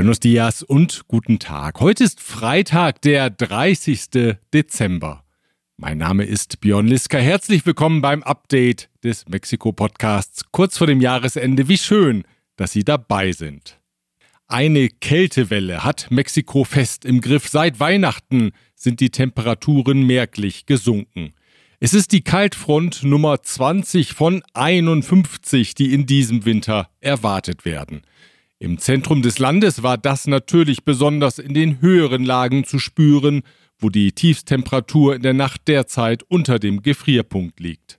Buenos dias und guten Tag. Heute ist Freitag, der 30. Dezember. Mein Name ist Björn Liska. Herzlich willkommen beim Update des Mexiko-Podcasts kurz vor dem Jahresende. Wie schön, dass Sie dabei sind. Eine Kältewelle hat Mexiko fest im Griff. Seit Weihnachten sind die Temperaturen merklich gesunken. Es ist die Kaltfront Nummer 20 von 51, die in diesem Winter erwartet werden. Im Zentrum des Landes war das natürlich besonders in den höheren Lagen zu spüren, wo die Tiefstemperatur in der Nacht derzeit unter dem Gefrierpunkt liegt.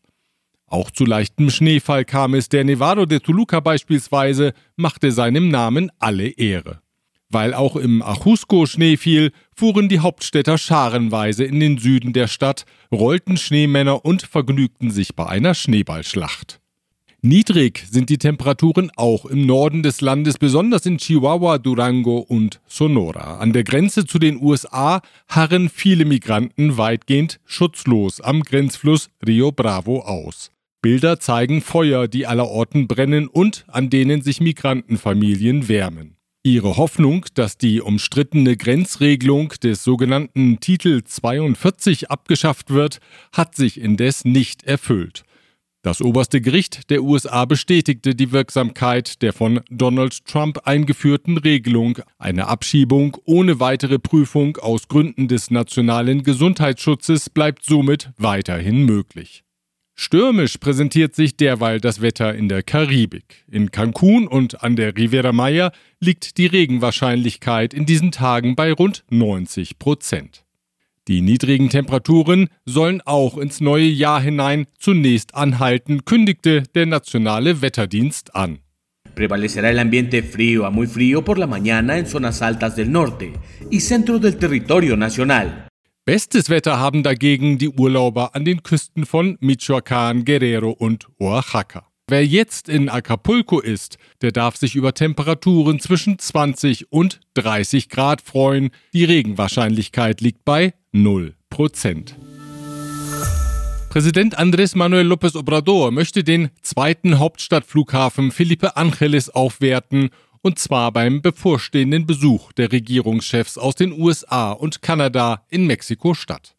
Auch zu leichtem Schneefall kam es, der Nevado de Toluca beispielsweise machte seinem Namen alle Ehre. Weil auch im Ajusco Schnee fiel, fuhren die Hauptstädter scharenweise in den Süden der Stadt, rollten Schneemänner und vergnügten sich bei einer Schneeballschlacht. Niedrig sind die Temperaturen auch im Norden des Landes, besonders in Chihuahua, Durango und Sonora. An der Grenze zu den USA harren viele Migranten weitgehend schutzlos am Grenzfluss Rio Bravo aus. Bilder zeigen Feuer, die allerorten brennen und an denen sich Migrantenfamilien wärmen. Ihre Hoffnung, dass die umstrittene Grenzregelung des sogenannten Titel 42 abgeschafft wird, hat sich indes nicht erfüllt. Das oberste Gericht der USA bestätigte die Wirksamkeit der von Donald Trump eingeführten Regelung. Eine Abschiebung ohne weitere Prüfung aus Gründen des nationalen Gesundheitsschutzes bleibt somit weiterhin möglich. Stürmisch präsentiert sich derweil das Wetter in der Karibik. In Cancun und an der Riviera Maya liegt die Regenwahrscheinlichkeit in diesen Tagen bei rund 90 Prozent. Die niedrigen Temperaturen sollen auch ins neue Jahr hinein zunächst anhalten, kündigte der nationale Wetterdienst an. Prevalecerá el ambiente frío a muy frío por la mañana en zonas altas del norte y centro del territorio nacional. Bestes Wetter haben dagegen die Urlauber an den Küsten von Michoacán, Guerrero und Oaxaca. Wer jetzt in Acapulco ist, der darf sich über Temperaturen zwischen 20 und 30 Grad freuen. Die Regenwahrscheinlichkeit liegt bei 0 Prozent. Präsident Andrés Manuel López Obrador möchte den zweiten Hauptstadtflughafen Felipe Ángeles aufwerten, und zwar beim bevorstehenden Besuch der Regierungschefs aus den USA und Kanada in Mexiko-Stadt.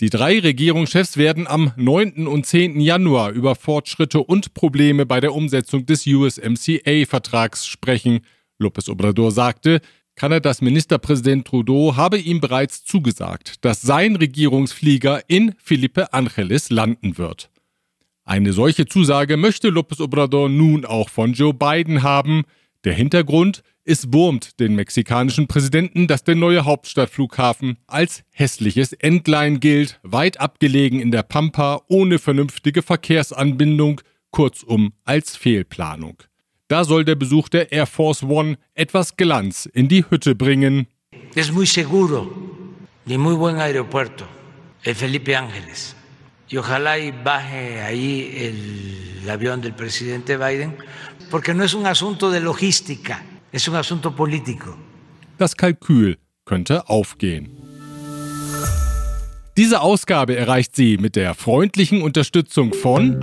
Die drei Regierungschefs werden am 9. und 10. Januar über Fortschritte und Probleme bei der Umsetzung des USMCA-Vertrags sprechen. López Obrador sagte, Kanadas Ministerpräsident Trudeau habe ihm bereits zugesagt, dass sein Regierungsflieger in Felipe Angeles landen wird. Eine solche Zusage möchte López Obrador nun auch von Joe Biden haben. Der Hintergrund es wurmt den mexikanischen Präsidenten, dass der neue Hauptstadtflughafen als hässliches Endline gilt, weit abgelegen in der Pampa, ohne vernünftige Verkehrsanbindung, kurzum als Fehlplanung. Da soll der Besuch der Air Force One etwas Glanz in die Hütte bringen. Es muy seguro y muy buen aeropuerto, el Felipe Ángeles. Y ojalá y baje ahí el avión del presidente Biden, porque no es un asunto de logística es un asunto político. Das Kalkül könnte aufgehen. Diese Ausgabe erreicht Sie mit der freundlichen Unterstützung von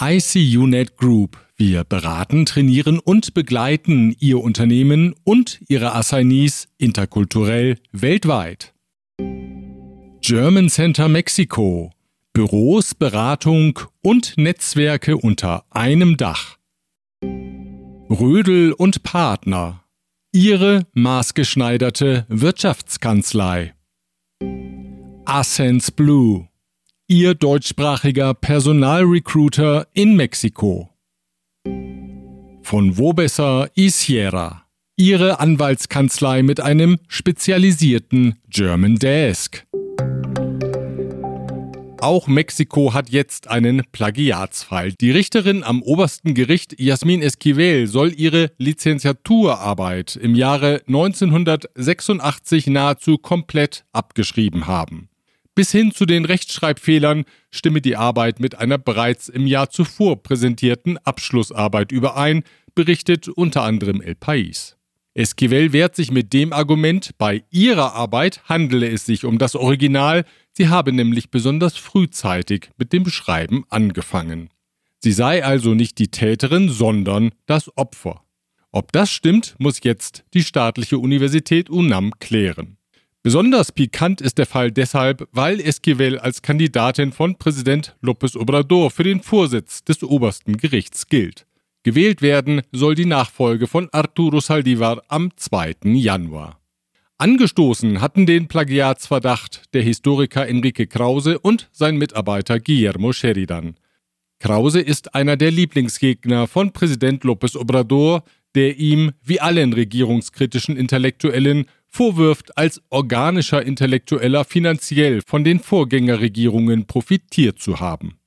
ICUNet Group. Wir beraten, trainieren und begleiten Ihr Unternehmen und Ihre Assignees interkulturell weltweit. German Center Mexico. Büros, Beratung und Netzwerke unter einem Dach. Rödel und Partner. Ihre maßgeschneiderte Wirtschaftskanzlei. Ascens Blue. Ihr deutschsprachiger Personalrecruiter in Mexiko. Von Wobesser y Sierra. Ihre Anwaltskanzlei mit einem spezialisierten German Desk. Auch Mexiko hat jetzt einen Plagiatsfall. Die Richterin am obersten Gericht Jasmin Esquivel soll ihre Lizenziaturarbeit im Jahre 1986 nahezu komplett abgeschrieben haben. Bis hin zu den Rechtschreibfehlern stimme die Arbeit mit einer bereits im Jahr zuvor präsentierten Abschlussarbeit überein, berichtet unter anderem El País. Esquivel wehrt sich mit dem Argument, bei ihrer Arbeit handele es sich um das Original, sie habe nämlich besonders frühzeitig mit dem Schreiben angefangen. Sie sei also nicht die Täterin, sondern das Opfer. Ob das stimmt, muss jetzt die staatliche Universität UNAM klären. Besonders pikant ist der Fall deshalb, weil Esquivel als Kandidatin von Präsident López Obrador für den Vorsitz des obersten Gerichts gilt. Gewählt werden soll die Nachfolge von Arturo Saldivar am 2. Januar. Angestoßen hatten den Plagiatsverdacht der Historiker Enrique Krause und sein Mitarbeiter Guillermo Sheridan. Krause ist einer der Lieblingsgegner von Präsident López Obrador, der ihm, wie allen regierungskritischen Intellektuellen, vorwirft, als organischer Intellektueller finanziell von den Vorgängerregierungen profitiert zu haben.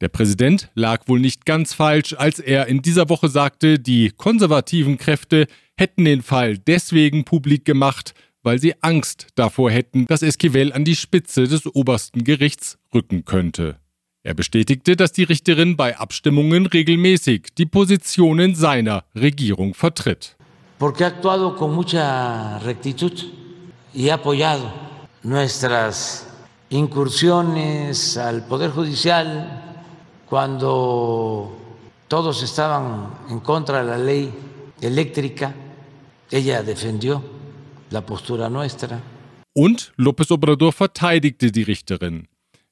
Der Präsident lag wohl nicht ganz falsch, als er in dieser Woche sagte, die konservativen Kräfte hätten den Fall deswegen publik gemacht, weil sie Angst davor hätten, dass Esquivel an die Spitze des obersten Gerichts rücken könnte. Er bestätigte, dass die Richterin bei Abstimmungen regelmäßig die Positionen seiner Regierung vertritt. Porque ha actuado con mucha rectitud y ha apoyado nuestras incursiones al Poder Judicial cuando todos estaban en contra de la ley eléctrica. Ella defendió la postura nuestra. Und López Obrador verteidigte die Richterin.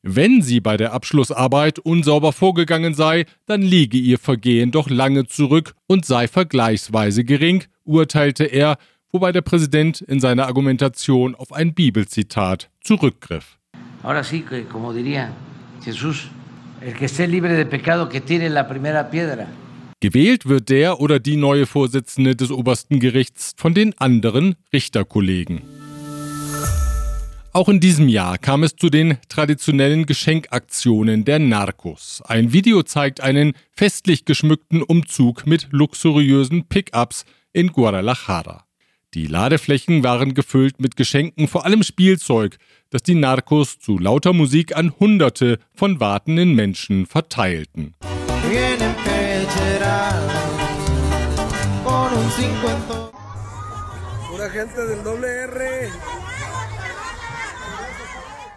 Wenn sie bei der Abschlussarbeit unsauber vorgegangen sei, dann liege ihr Vergehen doch lange zurück und sei vergleichsweise gering, urteilte er, wobei der Präsident in seiner Argumentation auf ein Bibelzitat zurückgriff. Ahora sí, como diría Jesús, el que esté libre de pecado que tire la primera piedra. Gewählt wird der oder die neue Vorsitzende des obersten Gerichts von den anderen Richterkollegen. Auch in diesem Jahr kam es zu den traditionellen Geschenkaktionen der Narcos. Ein Video zeigt einen festlich geschmückten Umzug mit luxuriösen Pickups in Guadalajara. Die Ladeflächen waren gefüllt mit Geschenken, vor allem Spielzeug, das die Narcos zu lauter Musik an Hunderte von wartenden Menschen verteilten.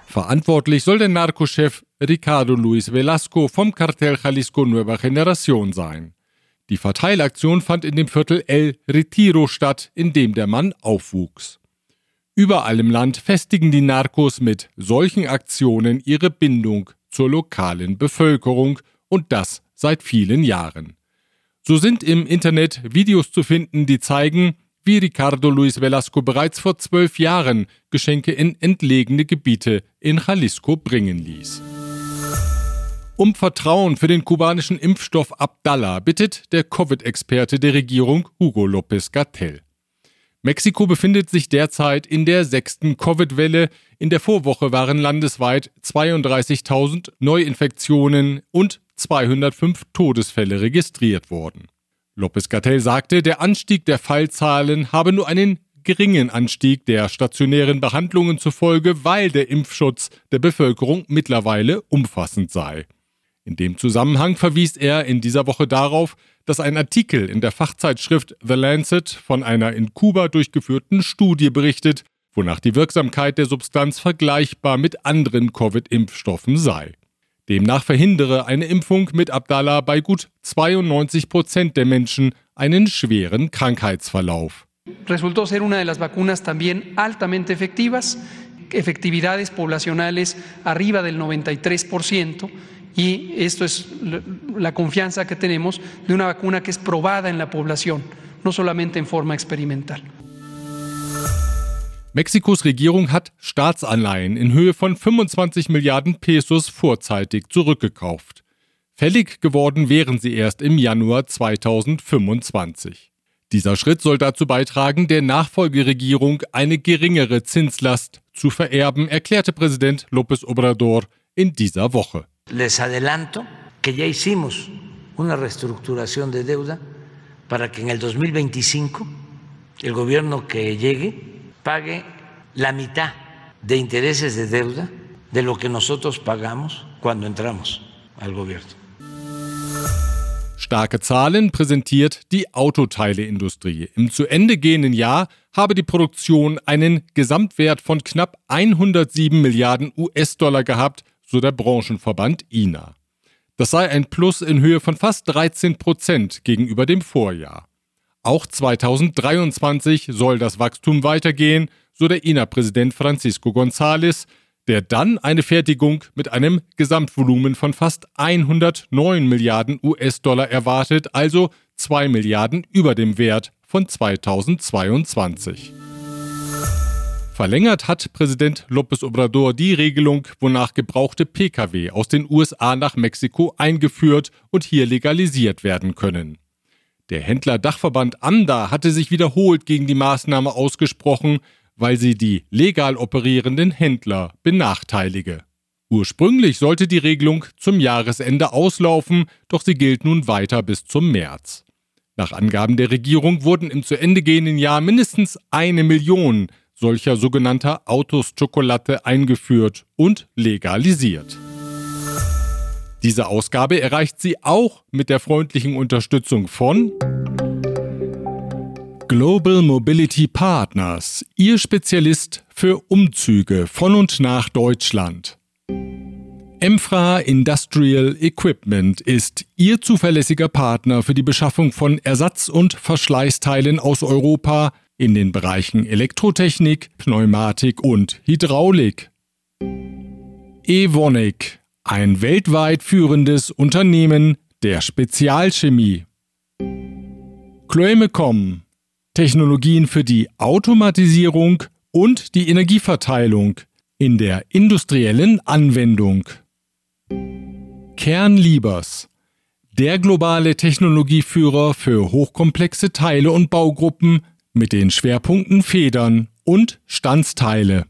Verantwortlich soll der Narcochef Ricardo Luis Velasco vom Cartel Jalisco Nueva Generación sein. Die Verteilaktion fand in dem Viertel El Retiro statt, in dem der Mann aufwuchs. Überall im Land festigen die Narcos mit solchen Aktionen ihre Bindung zur lokalen Bevölkerung und das seit vielen Jahren. So sind im Internet Videos zu finden, die zeigen, wie Ricardo Luis Velasco bereits vor zwölf Jahren Geschenke in entlegene Gebiete in Jalisco bringen ließ. Um Vertrauen für den kubanischen Impfstoff Abdallah bittet der Covid-Experte der Regierung Hugo López Gatell. Mexiko befindet sich derzeit in der sechsten Covid-Welle. In der Vorwoche waren landesweit 32.000 Neuinfektionen und 205 Todesfälle registriert worden. Lopez Gatell sagte, der Anstieg der Fallzahlen habe nur einen geringen Anstieg der stationären Behandlungen zufolge, weil der Impfschutz der Bevölkerung mittlerweile umfassend sei. In dem Zusammenhang verwies er in dieser Woche darauf, dass ein Artikel in der Fachzeitschrift The Lancet von einer in Kuba durchgeführten Studie berichtet, wonach die Wirksamkeit der Substanz vergleichbar mit anderen Covid-Impfstoffen sei. Demnach verhindere eine Impfung mit Abdallah bei gut 92 Prozent der Menschen einen schweren Krankheitsverlauf. Resultó ser una de las vacunas también altamente efectivas, efectividades poblacionales arriba del 93%, y esto es la confianza que tenemos de una vacuna que es probada en la población, no solamente en forma experimental. Mexikos Regierung hat Staatsanleihen in Höhe von 25 Milliarden Pesos vorzeitig zurückgekauft. Fällig geworden wären sie erst im Januar 2025. Dieser Schritt soll dazu beitragen, der Nachfolgeregierung eine geringere Zinslast zu vererben, erklärte Präsident López Obrador in dieser Woche. Les adelanto que ya hicimos una reestructuración de deuda para que en el 2025 el gobierno que llegue pague la mitad de intereses de deuda de lo que nosotros pagamos cuando entramos al gobierno. Starke Zahlen präsentiert die Autoteileindustrie. Im zu Ende gehenden Jahr habe die Produktion einen Gesamtwert von knapp 107 Milliarden US-Dollar gehabt, so der Branchenverband INA. Das sei ein Plus in Höhe von fast 13 Prozent gegenüber dem Vorjahr. Auch 2023 soll das Wachstum weitergehen, so der INA-Präsident Francisco González, der dann eine Fertigung mit einem Gesamtvolumen von fast 109 Milliarden US-Dollar erwartet, also 2 Milliarden über dem Wert von 2022. Verlängert hat Präsident López Obrador die Regelung, wonach gebrauchte Pkw aus den USA nach Mexiko eingeführt und hier legalisiert werden können. Der Händler-Dachverband AMDA hatte sich wiederholt gegen die Maßnahme ausgesprochen, weil sie die legal operierenden Händler benachteilige. Ursprünglich sollte die Regelung zum Jahresende auslaufen, doch sie gilt nun weiter bis zum März. Nach Angaben der Regierung wurden im zu Ende gehenden Jahr mindestens eine Million solcher sogenannter Autos Chocolate eingeführt und legalisiert. Diese Ausgabe erreicht sie auch mit der freundlichen Unterstützung von Global Mobility Partners, Ihr Spezialist für Umzüge von und nach Deutschland. Emfra Industrial Equipment ist Ihr zuverlässiger Partner für die Beschaffung von Ersatz- und Verschleißteilen aus Europa in den Bereichen Elektrotechnik, Pneumatik und Hydraulik. Evonik, ein weltweit führendes Unternehmen der Spezialchemie. Chloemecom, Technologien für die Automatisierung und die Energieverteilung in der industriellen Anwendung. Kernliebers, der globale Technologieführer für hochkomplexe Teile und Baugruppen mit den Schwerpunkten Federn und Standsteile.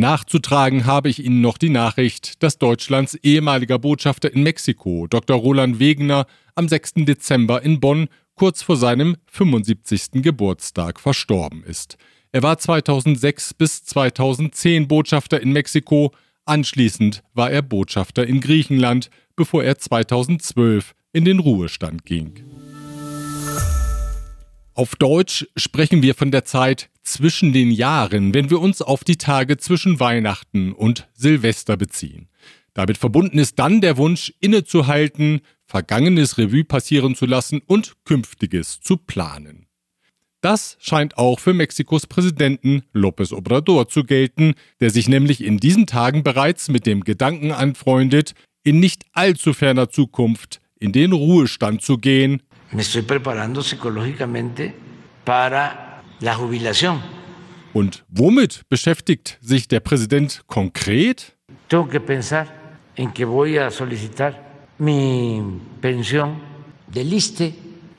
Nachzutragen habe ich Ihnen noch die Nachricht, dass Deutschlands ehemaliger Botschafter in Mexiko, Dr. Roland Wegener, am 6. Dezember in Bonn kurz vor seinem 75. Geburtstag verstorben ist. Er war 2006 bis 2010 Botschafter in Mexiko, anschließend war er Botschafter in Griechenland, bevor er 2012 in den Ruhestand ging. Auf Deutsch sprechen wir von der Zeit zwischen den Jahren, wenn wir uns auf die Tage zwischen Weihnachten und Silvester beziehen. Damit verbunden ist dann der Wunsch, innezuhalten, Vergangenes Revue passieren zu lassen und Künftiges zu planen. Das scheint auch für Mexikos Präsidenten López Obrador zu gelten, der sich nämlich in diesen Tagen bereits mit dem Gedanken anfreundet, in nicht allzu ferner Zukunft in den Ruhestand zu gehen. Me estoy preparando psicológicamente para la jubilación. Und womit beschäftigt sich der Präsident konkret? Tengo que pensar en que voy a solicitar mi pensión de liste.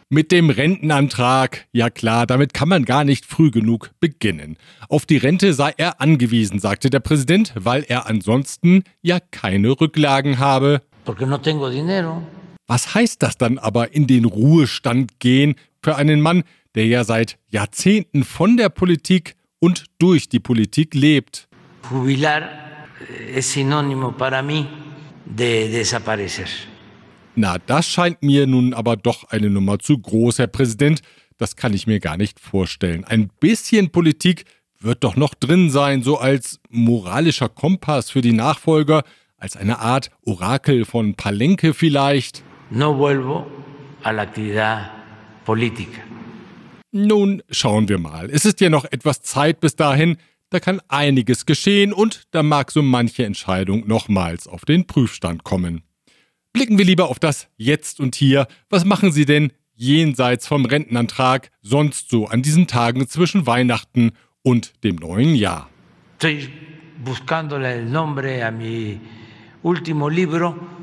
Mit dem Rentenantrag, ja klar, damit kann man gar nicht früh genug beginnen. Auf die Rente sei er angewiesen, sagte der Präsident, weil er ansonsten ja keine Rücklagen habe. Porque no tengo dinero. Was heißt das dann aber in den Ruhestand gehen für einen Mann, der ja seit Jahrzehnten von der Politik und durch die Politik lebt? Jubilar es sinónimo para mí de desaparecer. Na, das scheint mir nun aber doch eine Nummer zu groß, Herr Präsident. Das kann ich mir gar nicht vorstellen. Ein bisschen Politik wird doch noch drin sein, so als moralischer Kompass für die Nachfolger, als eine Art Orakel von Palenque vielleicht. No vuelvo a la actividad política. Nun schauen wir mal. Es ist ja noch etwas Zeit bis dahin. Da kann einiges geschehen und da mag so manche Entscheidung nochmals auf den Prüfstand kommen. Blicken wir lieber auf das Jetzt und Hier. Was machen Sie denn jenseits vom Rentenantrag sonst so an diesen Tagen zwischen Weihnachten und dem neuen Jahr? Estoy buscándole el nombre a mi último libro.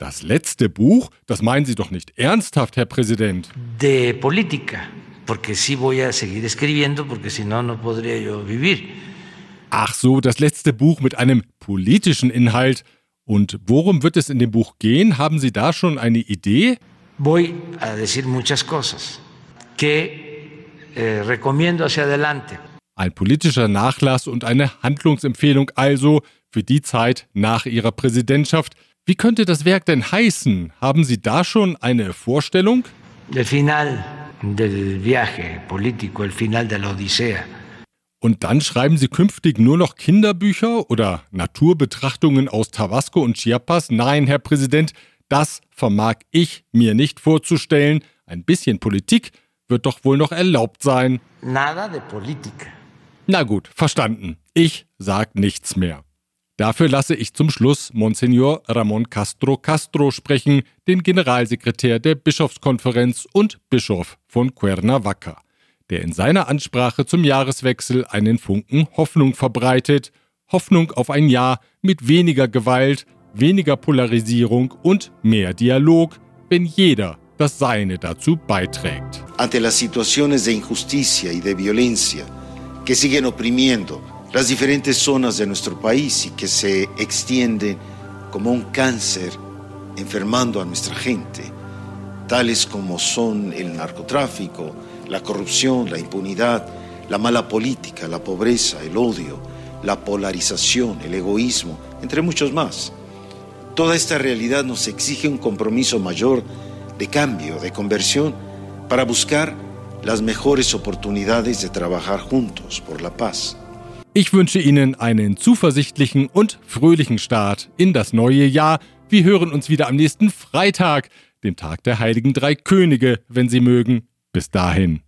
Das letzte Buch? Das meinen Sie doch nicht ernsthaft, Herr Präsident. De política, porque sí voy a seguir escribiendo, porque si no, no podría yo vivir. Ach so, das letzte Buch mit einem politischen Inhalt. Und worum wird es in dem Buch gehen? Haben Sie da schon eine Idee? Voy a decir muchas cosas que eh, recomiendo hacia adelante. Ein politischer Nachlass und eine Handlungsempfehlung also für die Zeit nach Ihrer Präsidentschaft. Wie könnte das Werk denn heißen? Haben Sie da schon eine Vorstellung? El final del viaje político, el final de la Odisea. Und dann schreiben sie künftig nur noch Kinderbücher oder Naturbetrachtungen aus Tabasco und Chiapas? Nein, Herr Präsident, Das vermag ich mir nicht vorzustellen. Ein bisschen Politik wird doch wohl noch erlaubt sein. Nada de política. Na gut, verstanden. Ich sag nichts mehr. Dafür lasse ich zum Schluss Monsignor Ramon Castro Castro sprechen, den Generalsekretär der Bischofskonferenz und Bischof von Cuernavaca, der in seiner Ansprache zum Jahreswechsel einen Funken Hoffnung verbreitet, Hoffnung auf ein Jahr mit weniger Gewalt, weniger Polarisierung und mehr Dialog, wenn jeder das Seine dazu beiträgt. Ante las situaciones de injusticia y de violencia que siguen oprimiendo las diferentes zonas de nuestro país y que se extienden como un cáncer enfermando a nuestra gente, tales como son el narcotráfico, la corrupción, la impunidad, la mala política, la pobreza, el odio, la polarización, el egoísmo, entre muchos más. Toda esta realidad nos exige un compromiso mayor de cambio, de conversión, para buscar las mejores oportunidades de trabajar juntos por la paz. Ich wünsche Ihnen einen zuversichtlichen und fröhlichen Start in das neue Jahr. Wir hören uns wieder am nächsten Freitag, dem Tag der heiligen drei Könige, wenn Sie mögen. Bis dahin.